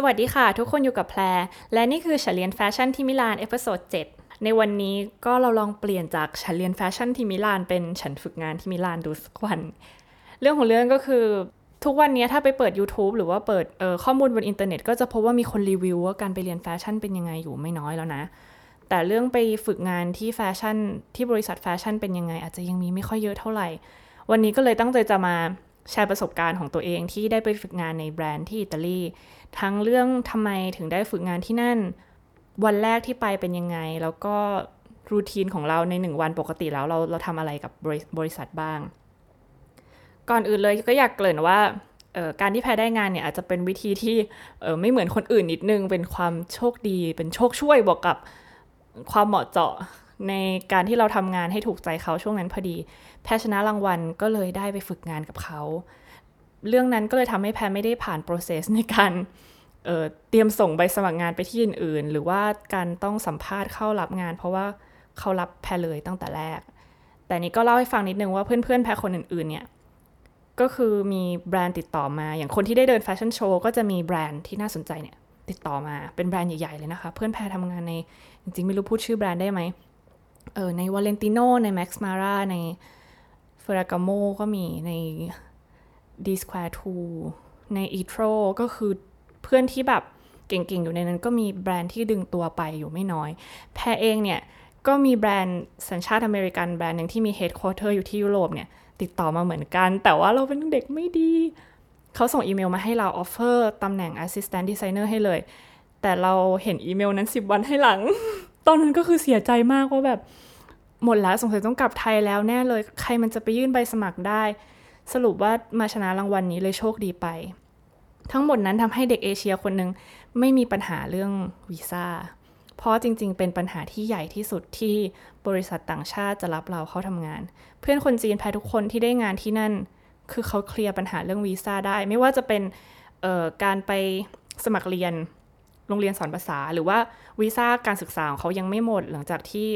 สวัสดีค่ะ ทุกคนอยู่กับแพร และนี่คือฉันเรียนแฟชั่นที่มิลาน episode 7ในวันนี้ก็เราลองเปลี่ยนจากฉันเรียนแฟชั่นที่มิลานเป็นฉันฝึกงานที่มิลานดูสักวันเรื่องของเรื่องก็คือทุกวันนี้ถ้าไปเปิด YouTube หรือว่าเปิดข้อมูลบนอินเทอร์เน็ตก็จะพบว่ามีคนรีวิวว่าการไปเรียนแฟชั่นเป็นยังไงอยู่ไม่น้อยแล้วนะ แต่เรื่องไปฝึกงานที่แฟชั่นที่บริษัทแฟชั่นเป็นยังไง อาจจะยังมีไม่ค่อยเยอะเท่าไหร่ วันนี้ก็เลยตั้งใจจะมา แชร์ประสบการณ์ของตัวเองที่ได้ไปฝึกงานในแบรนด์ที่อิตาลี ทั้งเรื่องทำไมถึงได้ฝึกงานที่นั่น วันแรกที่ไปเป็นยังไง แล้วก็รูทีนของเราในหนึ่งวันปกติแล้วเราเราทำอะไรกับบริษัทบ้าง ก่อนอื่นเลยก็อยากเกริ่นว่าการที่แพ้ได้งานเนี่ยอาจจะเป็นวิธีที่ไม่เหมือนคนอื่นนิดนึง เป็นความโชคดี เป็นโชคช่วยบวกกับความเหมาะเจาะ ในการที่เราทำงานให้ถูกใจเขาช่วงนั้นพอดี แพชนะรางวัลก็เลยได้ไปฝึกงานกับเขา เรื่องนั้นก็เลยทำให้แพไม่ได้ผ่าน process ในการเเตรียมส่งใบสมัครงานไปที่อื่นๆ หรือว่าการต้องสัมภาษณ์เข้ารับงาน เพราะว่าเขารับแพเลยตั้งแต่แรก แต่นี้ก็เล่าให้ฟังนิดนึงว่าเพื่อนๆแพคนอื่นๆเนี่ยก็คือมีแบรนด์ติดต่อมา อย่างคนที่ได้เดินแฟชั่นโชว์ก็จะมีแบรนด์ที่น่าสนใจเนี่ยติดต่อมาเป็นแบรนด์ใหญ่ๆเลยนะคะ เพื่อนแพรทำงานในจริงๆ ไม่รู้พูดชื่อแบรนด์ได้ไหม ออในวาเลนติโนใน Max Mara ใน Ferragamo ก็มีใน Dsquared2 ใน e t r o ก็คือเพื่อนที่แบบเก่งๆ อยู่ในนั้นก็มีแบรนด์ที่ดึงตัวไปอยู่ไม่น้อย แพรเองเนี่ย ก็มีแบรนด์สัญชาติอเมริกันแบรนด์หนึ่งที่มี headquarter อยู่ที่ยุโรปเนี่ย ติดต่อมาเหมือนกัน แต่ว่าเราเป็นเด็กไม่ดี เขาส่งอีเมลมาให้เรา offer ตำแหน่ง Assistant Designer ให้เลย แต่เราเห็นอีเมลนั้น 10 วันให้หลัง ตอนนั้นก็คือเสียใจมากว่าแบบ หมดแล้วสงสัยต้องกลับไทยแล้วแน่เลย ใครมันจะไปยื่นใบสมัครได้ สรุปว่ามาชนะรางวัลนนี้เลยโชคดีไป ทั้งหมดนั้นทำให้เด็กเอเชียคนหนึ่งไม่มีปัญหาเรื่องวีซ่าเพราะจริง ๆ เป็นปัญหาที่ใหญ่ที่สุดที่บริษัทต่างชาติจะรับเราเข้าทำงาน เพื่อนคนจีนแพ้ทุกคนที่ได้งานที่นั่น คือเขาเคลียร์ปัญหาเรื่องวีซ่าได้ ไม่ว่าจะเป็นการไปสมัครเรียนโรงเรียนสอนภาษา หรือว่าวีซ่าการศึกษาของเขายังไม่หมดหลังจากที่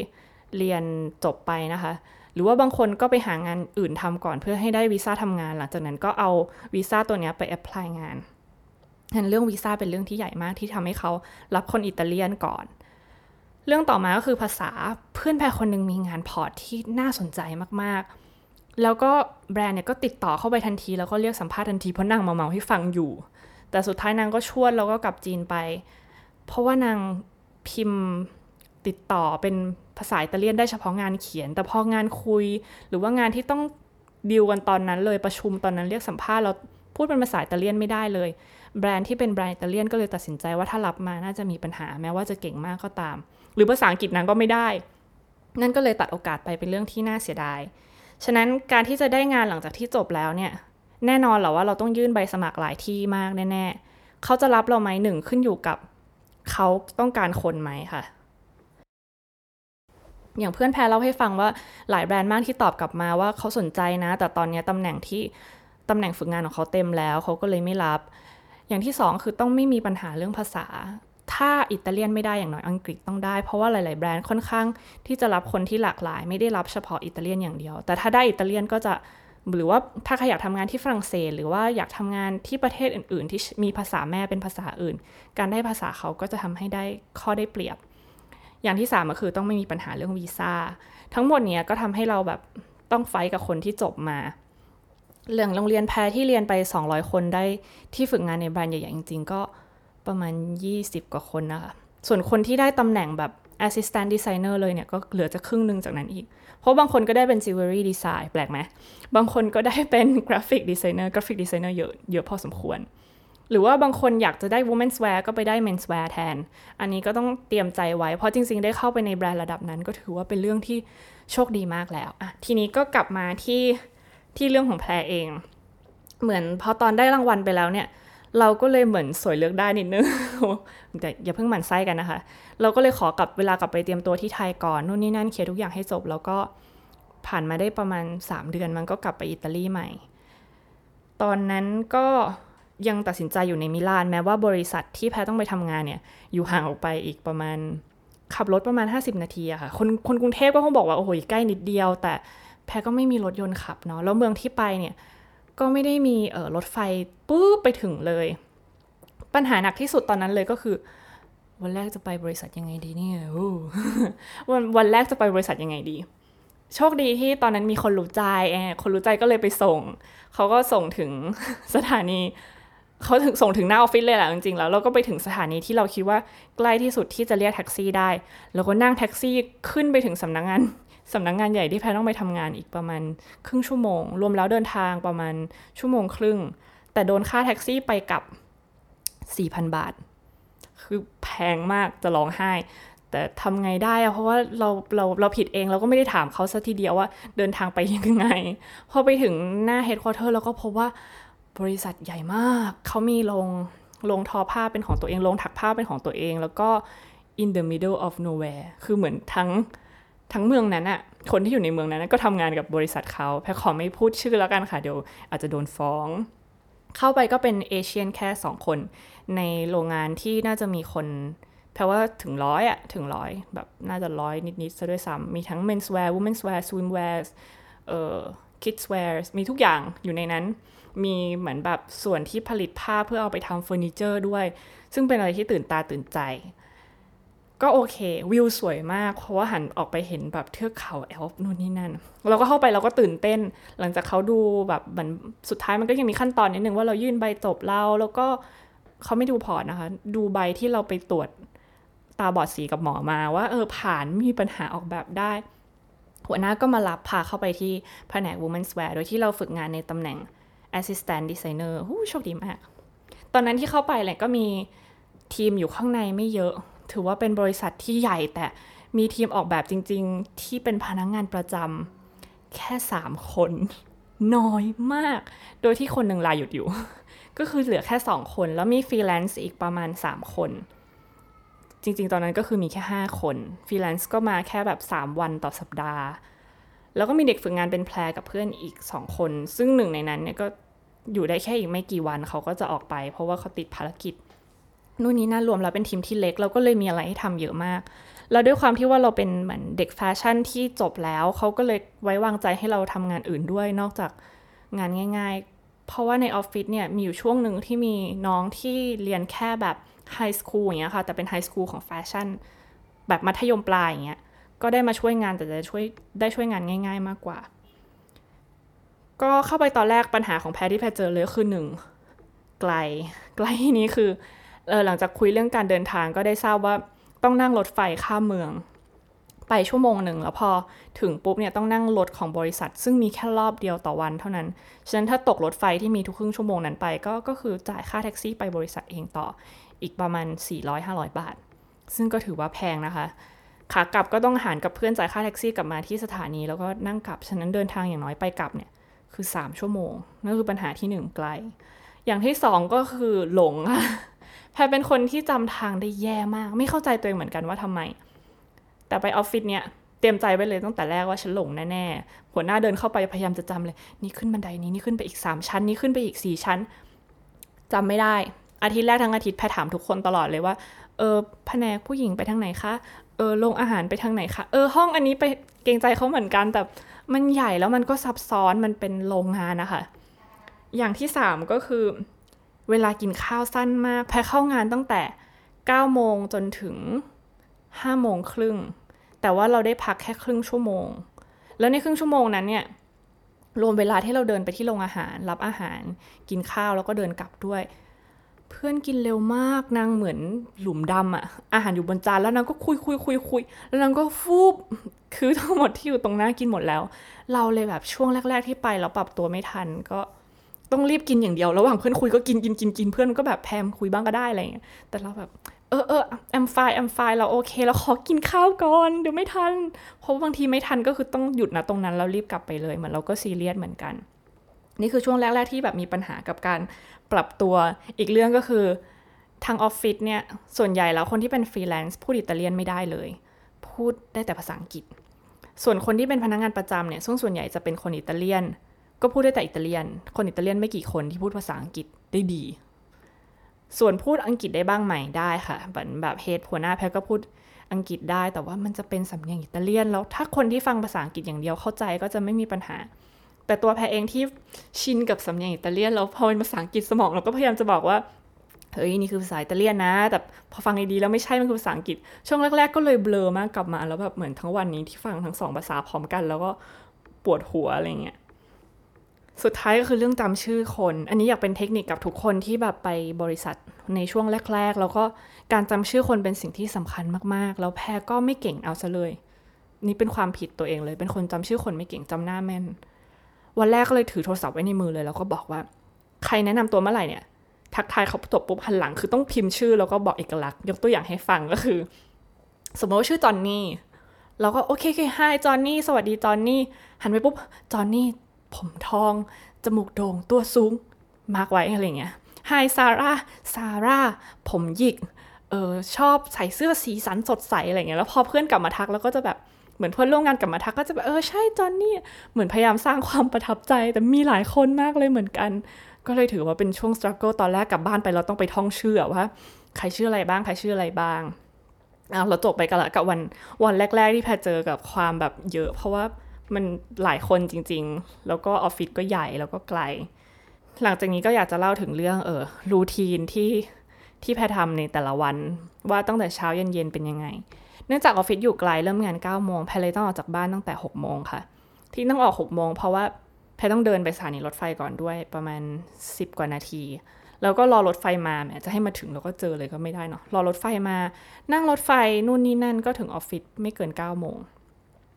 เรียนจบไปนะคะ หรือว่าบางคนก็ไปหางานอื่นทำก่อนเพื่อให้ได้วีซ่าทำงาน หลังจากนั้นก็เอาวีซ่าตัวนี้ไป apply งานเรื่องวีซ่าเป็นเรื่องที่ใหญ่มากที่ทำให้เขารับคนอิตาเลียนก่อน เรื่องต่อมาก็คือภาษาเพื่อนแพรคนหนึ่งมีงาน port ที่น่าสนใจมากๆ แล้วก็แบรนด์เนี่ยก็ติดต่อเข้าไปทันที แล้วก็เรียกสัมภาษณ์ทันทีเพราะนางมาเมาให้ฟังอยู่ แต่สุดท้ายนางก็ชวดแล้วก็กลับจีนไป เพราะว่านางพิมพ์ ติดต่อเป็นภาษาอิตาเลียนได้เฉพาะงานเขียน แต่พองานคุย หรือว่างานที่ต้องดีลกันตอนนั้นเลยประชุมตอนนั้นเรียกสัมภาษณ์เราพูดเป็นภาษาอิตาเลียนไม่ได้เลย แบรนด์ที่เป็นแบรนด์อิตาเลียนก็เลยตัดสินใจว่าถ้ารับมาน่าจะมีปัญหาแม้ว่าจะเก่งมากก็ตาม หรือภาษาอังกฤษนั้นก็ไม่ได้ นั่นก็เลยตัดโอกาสไปเป็นเรื่องที่น่าเสียดาย ฉะนั้นการที่จะได้งานหลังจากที่จบแล้วเนี่ยแน่นอนเหรอว่าเราต้องยื่นใบสมัครหลายที่มากแน่ๆเขาจะรับเราไหมหนึ่งขึ้นอยู่กับเขาต้องการคนไหมค่ะ อย่างเพื่อนแพรเล่าให้ฟังว่าหลายแบรนด์มากที่ตอบกลับมาว่าเขาสนใจนะ แต่ตอนนี้ตำแหน่งที่ตำแหน่งฝึกงานของเขาเต็มแล้ว เขาก็เลยไม่รับ อย่างที่สองคือต้องไม่มีปัญหาเรื่องภาษา ถ้าอิตาเลียนไม่ได้อย่างน้อยอังกฤษต้องได้ เพราะว่าหลาย ๆ แบรนด์ค่อนข้างที่จะรับคนที่หลากหลาย ไม่ได้รับเฉพาะอิตาเลียนอย่างเดียว แต่ถ้าได้อิตาเลียนก็จะหรือว่าถ้าใครอยากทำงานที่ฝรั่งเศส หรือว่าอยากทำงานที่ประเทศอื่น ๆ ที่มีภาษาแม่เป็นภาษาอื่น การได้ภาษาเขาก็จะทำให้ได้ข้อได้เปรียบ อย่างที่สามก็คือต้องไม่มีปัญหาเรื่องวีซ่า ทั้งหมดเนี้ยก็ทำให้เราแบบต้องไฟกับคนที่จบมาเรื่องโรงเรียนแพรที่เรียนไป 200 คนได้ที่ฝึกงานในแบรนด์ใหญ่ๆจริง ๆ ก็ประมาณ 20 กว่าคนนะคะ ส่วนคนที่ได้ตำแหน่งแบบ assistant designer เลยเนี่ย ก็เหลือจะครึ่งหนึ่งจากนั้นอีก เพราะบางคนก็ได้เป็น jewelry design แปลกไหม บางคนก็ได้เป็น graphic designer graphic designer เยอะเยอะพอสมควร หรือว่าบางคนอยากจะได้ women's wear ก็ไปได้ men's wear แทน อันนี้ก็ต้องเตรียมใจไว้ เพราะจริง ๆ ได้เข้าไปในแบรนด์ระดับนั้น ก็ถือว่าเป็นเรื่องที่โชคดีมากแล้วอะทีนี้ก็กลับมาที่ที่เรื่องของแพรเอง เหมือนพอตอนได้รางวัลไปแล้วเนี่ย เราก็เลยเหมือนสวยเลือกได้นิดนึงแต่อย่าเพิ่งหมั่นไส้กันนะคะ เราก็เลยขอกลับเวลากลับไปเตรียมตัวที่ไทยก่อนนู่นนี่นั่นเคลียร์ทุกอย่างให้จบ แล้วก็ผ่านมาได้ประมาณ 3 เดือนมันก็กลับไปอิตาลีใหม่ ตอนนั้นก็ ยังตัดสินใจอยู่ในมิลานแม้ว่าบริษัทที่แพทต้องไปทำงานเนี่ย อยู่ห่างออกไปอีกประมาณ ขับรถประมาณ 50 นาทีอะค่ะ คนคนกรุงเทพก็คงบอกว่า โอ้โหใกล้นิดเดียว แต่แพทก็ไม่มีรถยนต์ขับเนาะแล้วเมืองที่ไปเนี่ยก็ไม่ได้มีเออรถไฟปุ๊บไปถึงเลย ปัญหาหนักที่สุดตอนนั้นเลยก็คือ วันแรกจะไปบริษัทยังไงดีเนี่ยวันวันแรกจะไปบริษัทยังไงดี โชคดีที่ตอนนั้นมีคนรู้ใจแอคนรู้ใจก็เลยไปส่ง เขาก็ส่งถึงสถานี เขาถึงส่งถึงหน้าออฟฟิศเลยแหละจริงๆแล้วเราก็ไปถึงสถานีที่เราคิดว่าใกล้ที่สุดที่จะเรียกแท็กซี่ได้ แล้วก็นั่งแท็กซี่ขึ้นไปถึงสำนักงงานสำนักงงานใหญ่ที่แพทต้องไปทำงานอีกประมาณครึ่งชั่วโมง รวมแล้วเดินทางประมาณชั่วโมงครึ่ง แต่โดนค่าแท็กซี่ไปกับ 4,000 บาท คือแพงมากจะร้องไห้ แต่ทำไงได้อะเพราะว่าเราเราเราผิดเองเราก็ไม่ได้ถามเขาสักทีเดียวว่าเดินทางไปยังไง พอไปถึงหน้า headquarter เราก็พบว่า บริษัทใหญ่มาก เขามีโรงโรงทอผ้าเป็นของตัวเองโรงถักผ้าเป็นของตัวเอง แล้วก็ in the middle of nowhere คือเหมือนทั้งทั้งเมืองนั้นอะคนที่อยู่ในเมืองนั้นก็ทำงานกับบริษัทเขาแพรขอไม่พูดชื่อแล้วกันค่ะ เดี๋ยวอาจจะโดนฟ้อง เข้าไปก็เป็นเอเชียนแค่สองคน ในโรงงานที่น่าจะมีคนแปลว่าถึงร้อยอะถึงร้อยแบบน่าจะร้อยนิดๆซะด้วยซ้ำมีทั้ง menswear womenswear swimwear เอ่อ kidswear มีทุกอย่างอยู่ในนั้น มีเหมือนแบบส่วนที่ผลิตผ้าเพื่อเอาไปทำเฟอร์นิเจอร์ด้วย ซึ่งเป็นอะไรที่ตื่นตาตื่นใจ ก็โอเค วิวสวยมาก เพราะว่าหันออกไปเห็นแบบเทือกเขาแอลป์นู่นนี่นั่น เราก็เข้าไปเราก็ตื่นเต้น หลังจากเขาดูแบบเหมือนสุดท้ายมันก็ยังมีขั้นตอนนิดนึงว่าเรายื่นใบจบเราแล้วก็เขาไม่ดูพอร์ตนะคะ ดูใบที่เราไปตรวจตาบอดสีกับหมอมาว่าเออผ่านมีปัญหาออกแบบได้ หัวหน้าก็มารับพาเข้าไปที่แผนก Women's Wear โดยที่เราฝึกงานในตำแหน่ง Assistant Designer หูโชคดีมาก ตอนนั้นที่เข้าไปแหละก็มีทีมอยู่ข้างในไม่เยอะ ถือว่าเป็นบริษัทที่ใหญ่แต่มีทีมออกแบบจริง ๆ ที่เป็นพนักงานประจำแค่สามคน น้อยมาก โดยที่คนหนึ่งลาหยุดอยู่ ก็คือเหลือแค่สองคน แล้วมีฟรีแลนซ์อีกประมาณสามคน จริง ๆ ตอนนั้นก็คือมีแค่ห้าคนฟรีแลนซ์ก็มาแค่แบบสามวันต่อสัปดาห์ แล้วก็มีเด็กฝึกงานเป็นแพรกับเพื่อนอีกสองคน ซึ่งหนึ่งในนั้นเนี่ยก็อยู่ได้แค่อีกไม่กี่วันเขาก็จะออกไป เพราะว่าเขาติดภารกิจนู่นนี่นั่นรวมแล้วเป็นทีมที่เล็กเราก็เลยมีอะไรให้ทำเยอะมาก แล้วด้วยความที่ว่าเราเป็นเหมือนเด็กแฟชั่นที่จบแล้ว เขาก็เลยไว้วางใจให้เราทำงานอื่นด้วยนอกจากงานง่าย ๆ เพราะว่าในออฟฟิศเนี่ยมีอยู่ช่วงหนึ่งที่มีน้องที่เรียนแค่แบบ high school อย่างเงี้ยค่ะแต่เป็น high school ของแฟชั่นแบบมัธยมปลายอย่างเงี้ย ก็ได้มาช่วยงานแต่จะช่วยได้ช่วยงานง่าย ๆ มากกว่า ก็เข้าไปตอนแรกปัญหาของแพรที่แพรเจอเลยคือหนึ่งไกล ไกลนี้คือเออหลังจากคุยเรื่องการเดินทางก็ได้ทราบว่าต้องนั่งรถไฟข้ามเมือง ไปชั่วโมงหนึ่งแล้วพอถึงปุ๊บเนี่ยต้องนั่งรถของบริษัท ซึ่งมีแค่รอบเดียวต่อวันเท่านั้น ฉะนั้นถ้าตกรถไฟที่มีทุกครึ่งชั่วโมงนั้นไปก็ก็คือจ่ายค่าแท็กซี่ไปบริษัทเองต่ออีกประมาณ 400-500 บาท ซึ่งก็ถือว่าแพงนะคะ ขากลับก็ต้องหารกับเพื่อนจ่ายค่าแท็กซี่กลับมาที่สถานี แล้วก็นั่งกลับ ฉะนั้นเดินทางอย่างน้อยไปกลับเนี่ยคือสามชั่วโมงนั่นคือปัญหาที่หนึ่งไกล อย่างที่สองก็คือหลงค่ะแพรเป็นคนที่จำทางได้แย่มาก ไม่เข้าใจตัวเองเหมือนกันว่าทำไม แต่ไปออฟฟิศเนี่ยเตรียมใจไว้เลยตั้งแต่แรกว่าฉันหลงแน่ๆหัวหน้าเดินเข้าไปพยายามจะจำเลย นี่ขึ้นบันไดนี้นี่ขึ้นไปอีกสามชั้น นี่ขึ้นไปอีกสี่ชั้นจำไม่ได้อาทิตย์แรกทั้งอาทิตย์แพรถามทุกคนตลอดเลยว่าเออแผนกผู้หญิงไปทางไหนคะ เออโรงอาหารไปทางไหนคะเออห้องอันนี้ไปเกรงใจเขาเหมือนกันแต่มันใหญ่แล้วมันก็ซับซ้อนมันเป็นโรงงานนะคะ อย่างที่สามก็คือ เวลากินข้าวสั้นมากแพ้เข้างานตั้งแต่9โมงจนถึง5โมงครึ่ง แต่ว่าเราได้พักแค่ครึ่งชั่วโมง แล้วในครึ่งชั่วโมงนั้นเนี่ยรวมเวลาที่เราเดินไปที่โรงอาหาร รับอาหาร กินข้าวแล้วก็เดินกลับด้วย เพื่อนกินเร็วมากนางเหมือนหลุมดำอะอาหารอยู่บนจานแล้วนางก็คุยคุยคุยคุยแล้วนางก็ฟูบคือทั้งหมดที่อยู่ตรงหน้ากินหมดแล้ว เราเลยแบบช่วงแรก ๆ ที่ไปแล้วปรับตัวไม่ทันก็ต้องรีบกินอย่างเดียว ระหว่างเพื่อนคุยก็กินกินกินกินเพื่อนก็แบบแพรคุยบ้างก็ได้อะไรอย่างเงี้ยแต่เราแบบเออเออ I'm fine I'm fine เราโอเคเราขอกินข้าวก่อนเดี๋ยวไม่ทัน เพราะบางทีไม่ทันก็คือต้องหยุดนะตรงนั้นเรารีบกลับไปเลยเหมือนเราก็ซีเรียสเหมือนกัน นี่คือช่วงแรก ๆ ที่แบบมีปัญหากับการปรับตัว อีกเรื่องก็คือทางออฟฟิศเนี่ย ส่วนใหญ่แล้วคนที่เป็นฟรีแลนซ์พูดอิตาเลียนไม่ได้เลย พูดได้แต่ภาษาอังกฤษ ส่วนคนที่เป็นพนักงงานประจำเนี่ยซึ่งส่วนใหญ่จะเป็นคนอิตาเลียน ก็พูดได้แต่อิตาเลียน คนอิตาเลียนไม่กี่คนที่พูดภาษาอังกฤษได้ดี ส่วนพูดอังกฤษได้บ้างไหมได้ค่ะเหมือนแบบเฮดหัวหน้าแพทก็พูดอังกฤษได้ แต่ว่ามันจะเป็นสำเนียงอิตาเลียน แล้วถ้าคนที่ฟังภาษาอังกฤษอย่างเดียวเข้าใจก็จะไม่มีปัญหา แต่ตัวแพรเองที่ชินกับสำเนียงอิตาเลียนแล้วพอเป็นภาษาอังกฤษสมองเราก็พยายามจะบอกว่าเฮ้ยนี่คือภาษาอิตาเลียนนะ แต่พอฟังดีๆแล้วไม่ใช่มันคือภาษาอังกฤษ ช่วงแรก ๆ ก็เลยเบลอมากกลับมาแล้วแบบเหมือนทั้งวันนี้ที่ฟังทั้งสองภาษาพร้อมกัน แล้วก็ปวดหัวอะไรเงี้ยสุดท้ายก็คือเรื่องจำชื่อคน อันนี้อยากเป็นเทคนิคกับทุกคนที่แบบไปบริษัทในช่วงแรก ๆ แล้วก็การจำชื่อคนเป็นสิ่งที่สำคัญมากๆ แล้วแพรก็ไม่เก่งเอาซะเลย นี่เป็นความผิดตัวเองเลย เป็นคนจำชื่อคนไม่เก่งจำหน้าแม่น วันแรกก็เลยถือโทรศัพท์ไว้ในมือเลย แล้วก็บอกว่า ใครแนะนำตัวเมื่อไหร่เนี่ย ทักทายเขาตบปุ๊บหันหลัง คือต้องพิมพ์ชื่อแล้วก็บอกเอกลักษณ์ ยกตัวอย่างให้ฟังก็คือ สมมติว่าชื่อจอนนี่เราก็โอเคโอเค hi จอนนี่สวัสดีจอนนี่หันไปปุ๊บจอนนี่ผมทองจมูกโด่งตัวสูง mark ไว้อะไรเงี้ย hi ซาร่าซาร่าผมหยิกเออชอบใส่เสื้อสีสันสดใสอะไรเงี้ยแล้วพอเพื่อนกลับมาทักแล้วก็จะแบบ เหมือนเพื่อนร่วมงานกลับมาทักก็จะแบบเออใช่จอนนี่เหมือนพยายามสร้างความประทับใจ แต่มีหลายคนมากเลยเหมือนกัน ก็เลยถือว่าเป็นช่วง struggle ตอนแรกกลับบ้านไปเราต้องไปท่องชื่อว่าใครชื่ออะไรบ้างใครชื่ออะไรบ้างเอาเราจบไปกันละกับวันวันแรก ๆ ที่แพรเจอกับความแบบเยอะ เพราะว่ามันหลายคนจริง ๆ แล้วก็ออฟฟิศก็ใหญ่แล้วก็ไกล หลังจากนี้ก็อยากจะเล่าถึงเรื่องเออรูทีนที่ที่แพรทำในแต่ละวัน ว่าตั้งแต่เช้าเย็นๆเป็นยังไง เนื่องจากออฟฟิศอยู่ไกลเริ่มงาน9ก้าโมงแพรเลยต้องออกจากบ้านตั้งแต่6กโมงค่ะ ที่ต้องออก6กโมงเพราะว่าแพรต้องเดินไปสถานีรถไฟก่อนด้วยประมาณ 10 กว่านาที แล้วก็รอรถไฟมาแหมจะให้มาถึงแล้วก็เจอเลยก็ไม่ได้เนาะรอรถไฟมา นั่งรถไฟนู่นนี่นั่นก็ถึงออฟฟิศไม่เกิน9ก้าโมง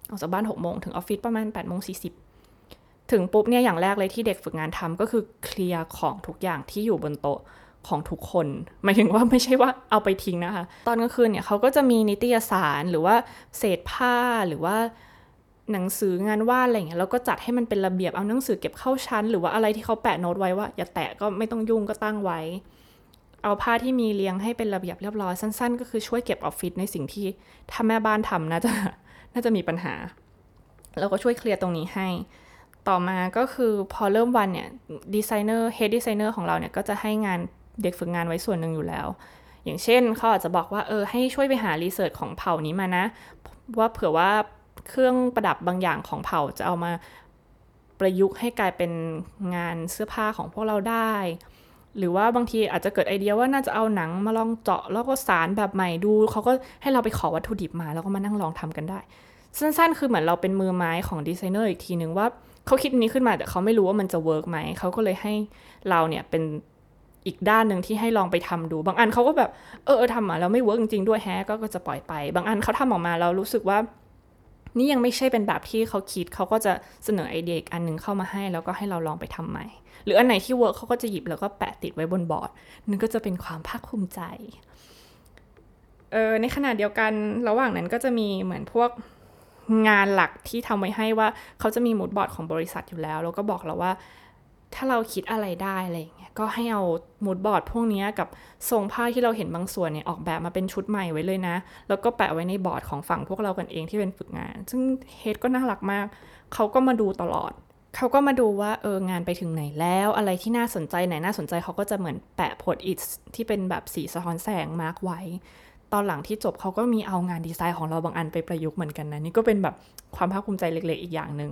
ออกจากบ้าน6กโมงถึงออฟฟิศประมาณ8ปดโมงสีถึงปุ๊บเนี่ยอย่างแรกเลยที่เด็กฝึกงานทำก็คือเคลียร์ของทุกอย่างที่อยู่บนโต๊ะ ของทุกคนหมายถึงว่าไม่ใช่ว่าเอาไปทิ้งนะคะ ตอนกลางคืนเนี่ยเขาก็จะมีนิตยสารหรือว่าเศษผ้าหรือว่าหนังสืองานวาดอะไรเงี้ยแล้วก็จัดให้มันเป็นระเบียบเอาหนังสือเก็บเข้าชั้น หรือว่าอะไรที่เขาแปะโน้ตไว้ว่าอย่าแตะก็ไม่ต้องยุ่งก็ตั้งไว้ เอาผ้าที่มีเรียงให้เป็นระเบียบเรียบร้อยสั้น ๆ ก็คือช่วยเก็บออฟฟิศในสิ่งที่ถ้าแม่บ้านทำน่าจะน่าจะมีปัญหา แล้วก็ช่วยเคลียร์ตรงนี้ให้ ต่อมาก็คือพอเริ่มวันเนี่ยดีไซเนอร์ head designer ของเราเนี่ยก็จะให้งาน เด็กฝึกงานไว้ส่วนหนึ่งอยู่แล้ว อย่างเช่นเขาอาจจะบอกว่าเออให้ช่วยไปหา research ของเผ่านี้มานะ ว่าเผื่อว่าเครื่องประดับบางอย่างของเผ่าจะเอามาประยุกต์ให้กลายเป็นงานเสื้อผ้าของพวกเราได้ หรือว่าบางทีอาจจะเกิดไอเดียว่าน่าจะเอาหนังมาลองเจาะแล้วก็สานแบบใหม่ดู เขาก็ให้เราไปขอวัตถุดิบมาแล้วก็มานั่งลองทำกันได้ สั้นๆ คือเหมือนเราเป็นมือไม้ของดีไซเนอร์อีกทีหนึ่งว่าเขาคิดนี้ขึ้นมาแต่เขาไม่รู้ว่ามันจะ work ไหมเขาก็เลยให้เราเนี่ยเป็น อีกด้านหนึ่งที่ให้ลองไปทำดู บางอันเขาก็แบบ เออทำมาแล้วไม่ work จริงๆด้วยแฮะก็จะปล่อยไป บางอันเขาทำออกมาแล้วรู้สึกว่า นี่ยังไม่ใช่เป็นแบบที่เขาคิดเขาก็จะเสนอไอเดียอีกอันหนึ่งเข้ามาให้ แล้วก็ให้เราลองไปทำใหม่ หรืออันไหนที่ work เขาก็จะหยิบแล้วก็แปะติดไว้บนบอร์ดนั่นก็จะเป็นความภาคภูมิใจเออในขณะเดียวกันระหว่างนั้นก็จะมีเหมือนพวกงานหลักที่ทำไว้ให้ว่าเขาจะมี mood board ของบริษัทอยู่แล้ว แล้วก็บอกเราว่า ถ้าเราคิดอะไรได้อะไรอย่างเงี้ยก็ให้เอา mood board พวกนี้กับทรงผ้าที่เราเห็นบางส่วนเนี่ยออกแบบมาเป็นชุดใหม่ไว้เลยนะ แล้วก็แปะไว้ในบอร์ดของฝั่งพวกเรากันเองที่เป็นฝึกงาน ซึ่ง head ก็น่ารักมาก เขาก็มาดูตลอด เขาก็มาดูว่าเอองานไปถึงไหนแล้วอะไรที่น่าสนใจไหนน่าสนใจเขาก็จะเหมือนแปะ Post-it ที่เป็นแบบสีสะท้อนแสง mark ไว้ ตอนหลังที่จบเขาก็มีเอางานดีไซน์ของเราบางอันไปประยุกต์เหมือนกันนะนี่ก็เป็นแบบความภาคภูมิใจเล็ก ๆ อีกอย่างหนึ่ง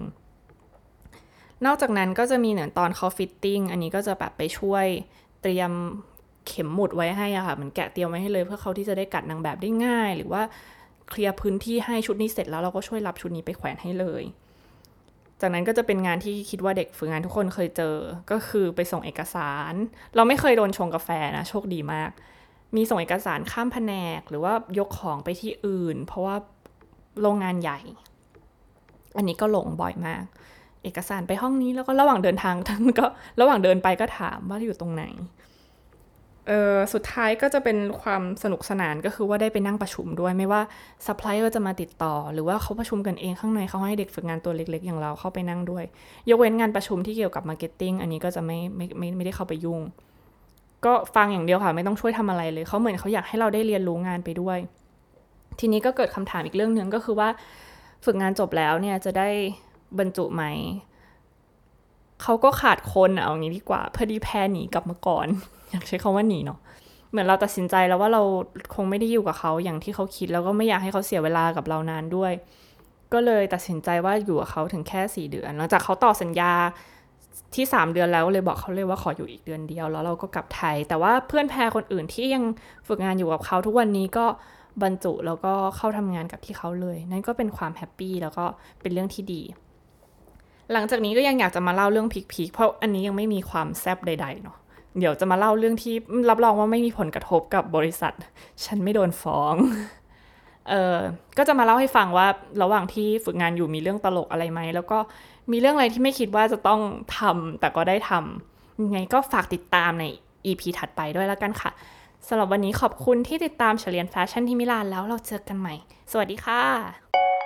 นอกจากนั้นก็จะมีเหมือนตอนเขา fitting อันนี้ก็จะแบบไปช่วยเตรียมเข็มหมุดไว้ให้อะค่ะมันแกะเตรียมไว้ให้เลยเพื่อเขาที่จะได้กัดนางแบบได้ง่าย หรือว่าเคลียร์พื้นที่ให้ชุดนี้เสร็จแล้วเราก็ช่วยรับชุดนี้ไปแขวนให้เลย จากนั้นก็จะเป็นงานที่คิดว่าเด็กฝึกงานทุกคนเคยเจอ ก็คือไปส่งเอกสาร เราไม่เคยโดนชงกาแฟนะโชคดีมาก มีส่งเอกสารข้ามแผนก หรือว่ายกของไปที่อื่น เพราะว่าโรงงานใหญ่ อันนี้ก็หลงบ่อยมาก เอกสารไปห้องนี้แล้วก็ระหว่างเดินทางทั้งก็ระหว่างเดินไปก็ถามว่าอยู่ตรงไหนเออสุดท้ายก็จะเป็นความสนุกสนานก็คือว่าได้ไปนั่งประชุมด้วยไม่ว่าซัพพลายเออร์จะมาติดต่อ หรือว่าเขาประชุมกันเองข้างในเขาให้เด็กฝึกงานตัวเล็กๆ อย่างเราเข้าไปนั่งด้วย ยกเว้นงานประชุมที่เกี่ยวกับ marketing อันนี้ก็จะไม่ไม่ไม่ไม่ได้เข้าไปยุ่ง ก็ฟังอย่างเดียวค่ะ ไม่ต้องช่วยทำอะไรเลยเขาเหมือนเขาอยากให้เราได้เรียนรู้งานไปด้วย ทีนี้ก็เกิดคำถามอีกเรื่องหนึ่งก็คือว่าฝึกงานจบแล้วเนี่ยจะได้ บรรจุไหม เขาก็ขาดคนเอางี้ดีกว่าพอดีแพรหนีกลับมาก่อน อยากใช้คาว่าหนีเนาะเหมือนเราตัดสินใจแล้วว่าเราคงไม่ได้อยู่กับเขาอย่างที่เขาคิด แล้วก็ไม่อยากให้เขาเสียเวลากับเรานานด้วย ก็เลยตัดสินใจว่าอยู่กับเขาถึงแค่สี่เดือน หลังจากเขาต่อสัญญาที่ 3 เดือนแล้วเลยบอกเขาเลยว่าขออยู่อีกเดือนเดียว แล้วเราก็กลับไทย แต่ว่าเพื่อนแพรคนอื่นที่ยังฝึกงานอยู่กับเขาทุกวันนี้ก็บรรจุแล้วก็เข้าทำงานกับที่เขาเลย นั่นก็เป็นความแฮปปี้แล้วก็เป็นเรื่องที่ดี หลังจากนี้ก็ยังอยากจะมาเล่าเรื่องพีคๆเพราะอันนี้ยังไม่มีความแซบใดๆเนาะเดี๋ยวจะมาเล่าเรื่องที่รับรองว่าไม่มีผลกระทบกับบริษัท ฉันไม่โดนฟ้องเออก็จะมาเล่าให้ฟังว่าระหว่างที่ฝึกงานอยู่มีเรื่องตลกอะไรไหม แล้วก็มีเรื่องอะไรที่ไม่คิดว่าจะต้องทำแต่ก็ได้ทำยังไงก็ฝากติดตามใน EP ถัดไปด้วยแล้วกันค่ะสำหรับวันนี้ขอบคุณที่ติดตามเฉลียนแฟชั่นที่มิลานแล้วเราเจอกันใหม่ สวัสดีค่ะ